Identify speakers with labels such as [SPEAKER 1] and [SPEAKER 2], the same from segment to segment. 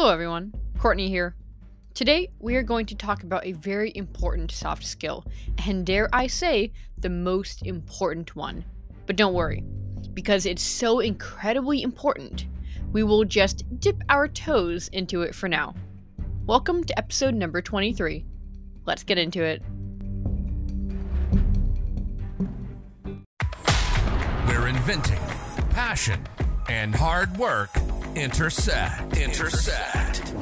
[SPEAKER 1] Hello, everyone. Courtney here. Today, we are going to talk about a very important soft skill, and dare I say, the most important one. But don't worry, because it's so incredibly important, we will just dip our toes into it for now. Welcome to episode number 23. Let's get into it.
[SPEAKER 2] We're inventing passion and hard work intersect. Intersect.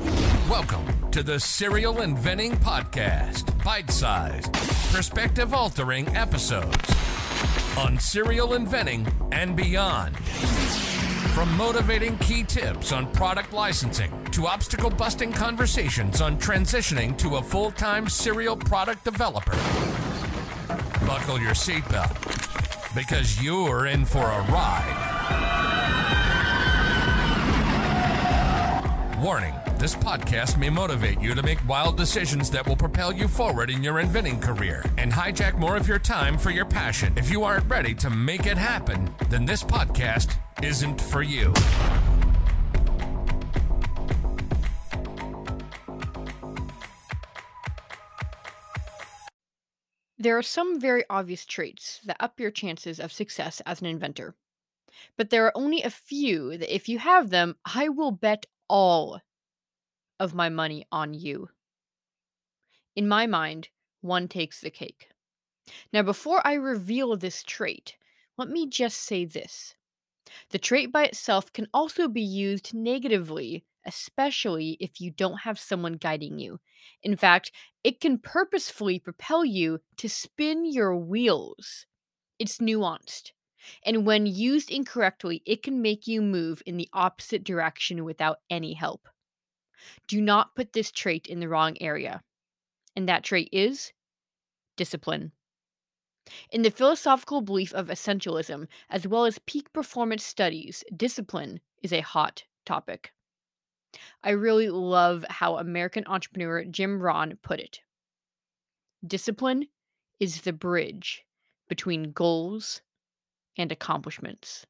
[SPEAKER 2] Welcome to the Serial Inventing Podcast, bite sized, perspective altering episodes on serial inventing and beyond. From motivating key tips on product licensing to obstacle busting conversations on transitioning to a full time serial product developer. Buckle your seatbelt because you're in for a ride. Warning this podcast may motivate you to make wild decisions that will propel you forward in your inventing career and hijack more of your time for your passion. If you aren't ready to make it happen, then this podcast isn't for you.
[SPEAKER 1] There are some very obvious traits that up your chances of success as an inventor. But there are only a few that, if you have them, I will bet all of my money on you. In my mind, one takes the cake. Now, before I reveal this trait, let me just say this. The trait by itself can also be used negatively, especially if you don't have someone guiding you. In fact, it can purposefully propel you to spin your wheels. It's nuanced. And when used incorrectly, it can make you move in the opposite direction without any help. Do not put this trait in the wrong area. And that trait is discipline. In the philosophical belief of essentialism, as well as peak performance studies, discipline is a hot topic. I really love how American entrepreneur Jim Rohn put it. Discipline is the bridge between goals and accomplishments.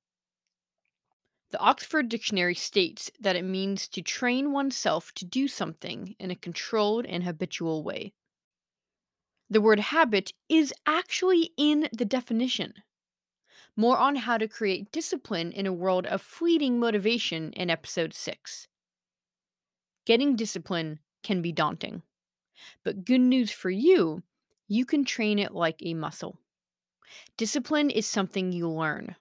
[SPEAKER 1] The Oxford Dictionary states that it means to train oneself to do something in a controlled and habitual way. The word habit is actually in the definition. More on how to create discipline in a world of fleeting motivation in episode 6. Getting discipline can be daunting, but good news for you, you can train it like a muscle. Discipline is something you learn,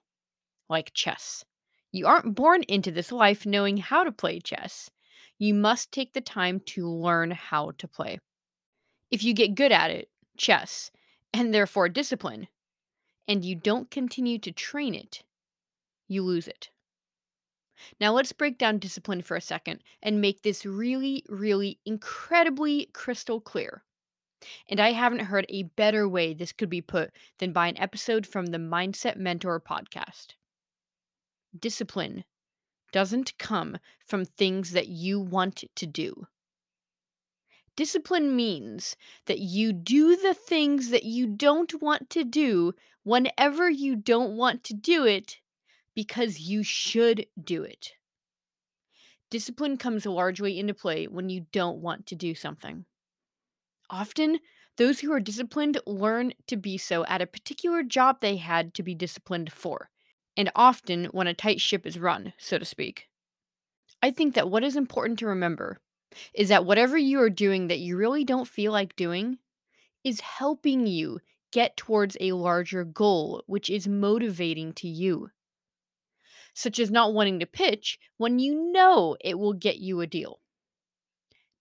[SPEAKER 1] like chess. You aren't born into this life knowing how to play chess. You must take the time to learn how to play. If you get good at it, chess, and therefore discipline, and you don't continue to train it, you lose it. Now, let's break down discipline for a second and make this really, really incredibly crystal clear. And I haven't heard a better way this could be put than by an episode from the Mindset Mentor podcast. Discipline doesn't come from things that you want to do. Discipline means that you do the things that you don't want to do whenever you don't want to do it because you should do it. Discipline comes largely into play when you don't want to do something. Often, those who are disciplined learn to be so at a particular job they had to be disciplined for, and often when a tight ship is run, so to speak. I think that what is important to remember is that whatever you are doing that you really don't feel like doing is helping you get towards a larger goal, which is motivating to you. Such as not wanting to pitch when you know it will get you a deal.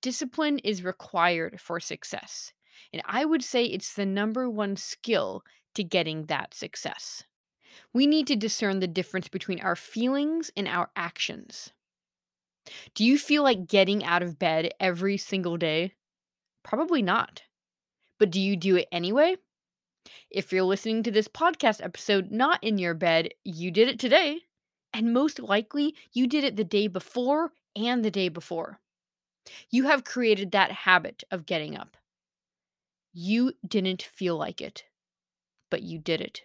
[SPEAKER 1] Discipline is required for success, and I would say it's the number one skill to getting that success. We need to discern the difference between our feelings and our actions. Do you feel like getting out of bed every single day? Probably not. But do you do it anyway? If you're listening to this podcast episode not in your bed, you did it today. And most likely, you did it the day before and the day before. You have created that habit of getting up. You didn't feel like it, but you did it.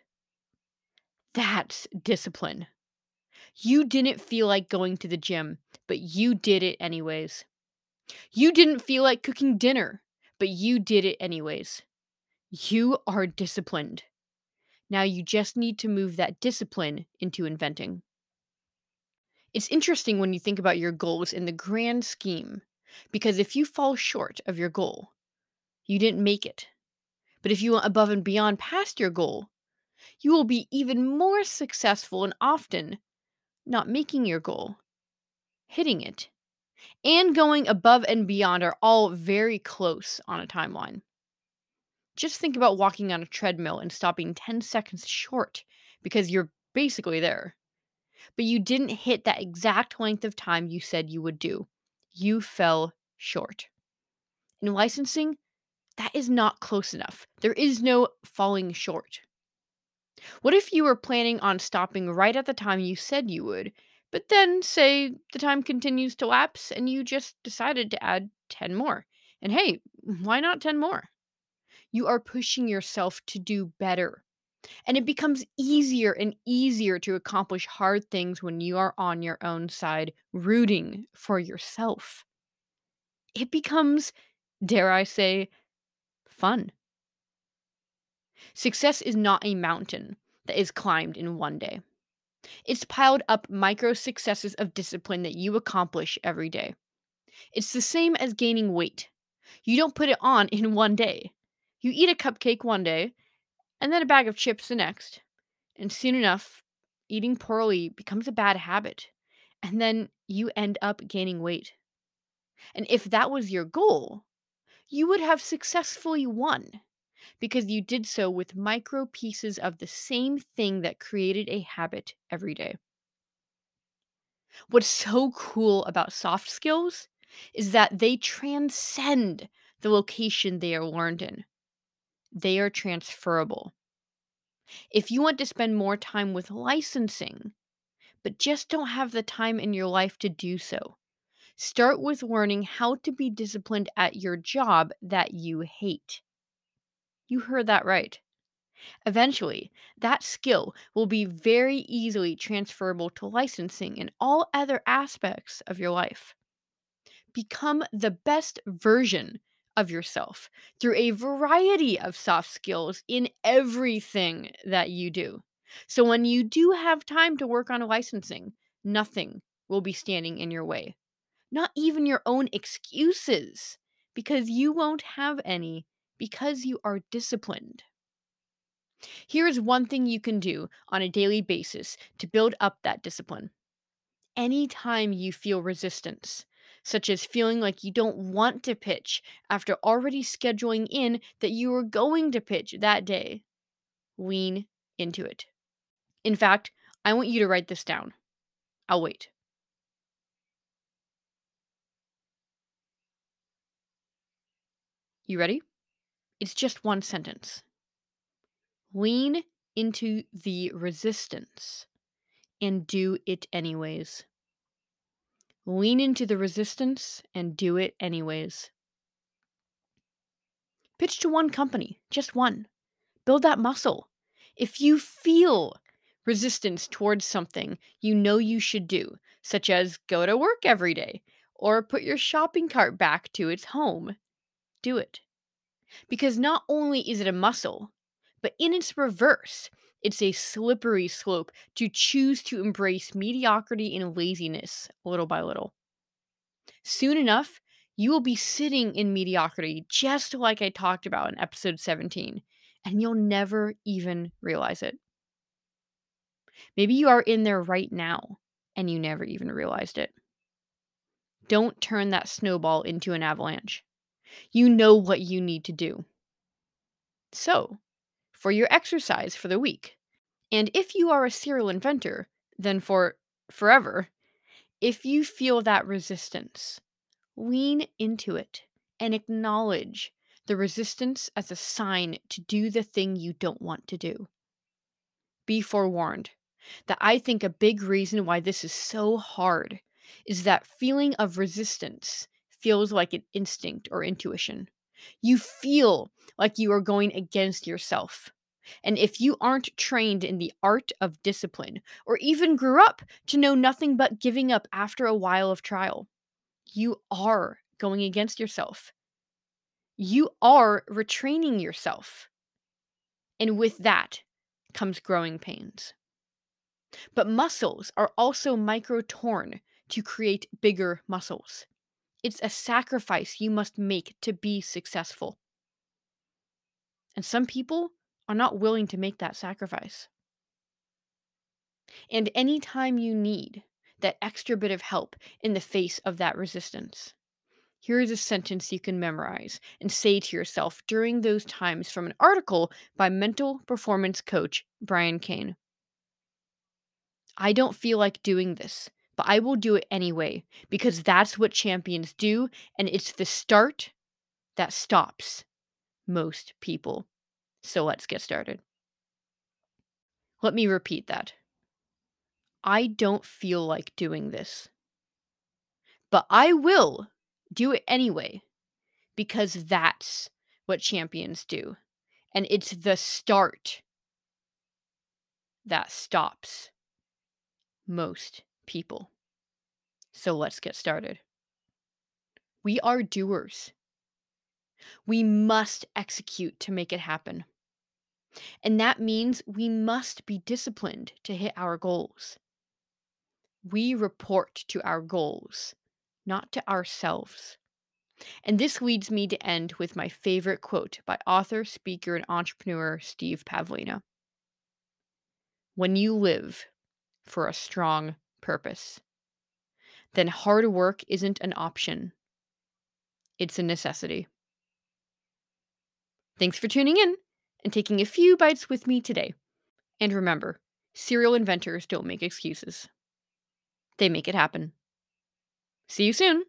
[SPEAKER 1] That's discipline. You didn't feel like going to the gym, but you did it anyways. You didn't feel like cooking dinner, but you did it anyways. You are disciplined. Now you just need to move that discipline into inventing. It's interesting when you think about your goals in the grand scheme, because if you fall short of your goal, you didn't make it. But if you went above and beyond past your goal, you will be even more successful and often not making your goal, hitting it, and going above and beyond are all very close on a timeline. Just think about walking on a treadmill and stopping 10 seconds short because you're basically there. But you didn't hit that exact length of time you said you would do. You fell short. In licensing, that is not close enough. There is no falling short. What if you were planning on stopping right at the time you said you would, but then, say, the time continues to lapse and you just decided to add 10 more? And hey, why not 10 more? You are pushing yourself to do better. And it becomes easier and easier to accomplish hard things when you are on your own side, rooting for yourself. It becomes, dare I say, fun. Success is not a mountain that is climbed in one day. It's piled up micro successes of discipline that you accomplish every day. It's the same as gaining weight. You don't put it on in one day. You eat a cupcake one day, and then a bag of chips the next. And soon enough, eating poorly becomes a bad habit. And then you end up gaining weight. And if that was your goal, you would have successfully won because you did so with micro pieces of the same thing that created a habit every day. What's so cool about soft skills is that they transcend the location they are learned in they are transferable. If you want to spend more time with licensing, but just don't have the time in your life to do so, start with learning how to be disciplined at your job that you hate. You heard that right. Eventually, that skill will be very easily transferable to licensing and all other aspects of your life. Become the best version of yourself through a variety of soft skills in everything that you do. So when you do have time to work on licensing, nothing will be standing in your way. Not even your own excuses, because you won't have any because you are disciplined. Here is one thing you can do on a daily basis to build up that discipline. Anytime you feel resistance, such as feeling like you don't want to pitch after already scheduling in that you were going to pitch that day. Lean into it. In fact, I want you to write this down. I'll wait. You ready? It's just one sentence. Lean into the resistance and do it anyways. Lean into the resistance and do it anyways. Pitch to one company, just one. Build that muscle. If you feel resistance towards something you know you should do, such as go to work every day or put your shopping cart back to its home, do it. Because not only is it a muscle, but in its reverse, it's a slippery slope to choose to embrace mediocrity and laziness little by little. Soon enough, you will be sitting in mediocrity, just like I talked about in episode 17, and you'll never even realize it. Maybe you are in there right now and you never even realized it. Don't turn that snowball into an avalanche. You know what you need to do. So, for your exercise for the week. And if you are a serial inventor, then for forever, if you feel that resistance, lean into it and acknowledge the resistance as a sign to do the thing you don't want to do. Be forewarned that I think a big reason why this is so hard is that feeling of resistance feels like an instinct or intuition. You feel like you are going against yourself. And if you aren't trained in the art of discipline, or even grew up to know nothing but giving up after a while of trial, you are going against yourself. You are retraining yourself. And with that comes growing pains. But muscles are also micro torn to create bigger muscles. It's a sacrifice you must make to be successful. And some people are not willing to make that sacrifice. And anytime you need that extra bit of help in the face of that resistance, here is a sentence you can memorize and say to yourself during those times from an article by mental performance coach Brian Cain. I don't feel like doing this, but I will do it anyway because that's what champions do, and it's the start that stops most people. So let's get started. Let me repeat that. I don't feel like doing this, but I will do it anyway because that's what champions do. And it's the start that stops most people. So let's get started. We are doers. We must execute to make it happen. And that means we must be disciplined to hit our goals. We report to our goals, not to ourselves. And this leads me to end with my favorite quote by author, speaker, and entrepreneur Steve Pavlina. When you live for a strong purpose, then hard work isn't an option, it's a necessity. Thanks for tuning in and taking a few bites with me today. And remember, serial inventors don't make excuses, they make it happen. See you soon.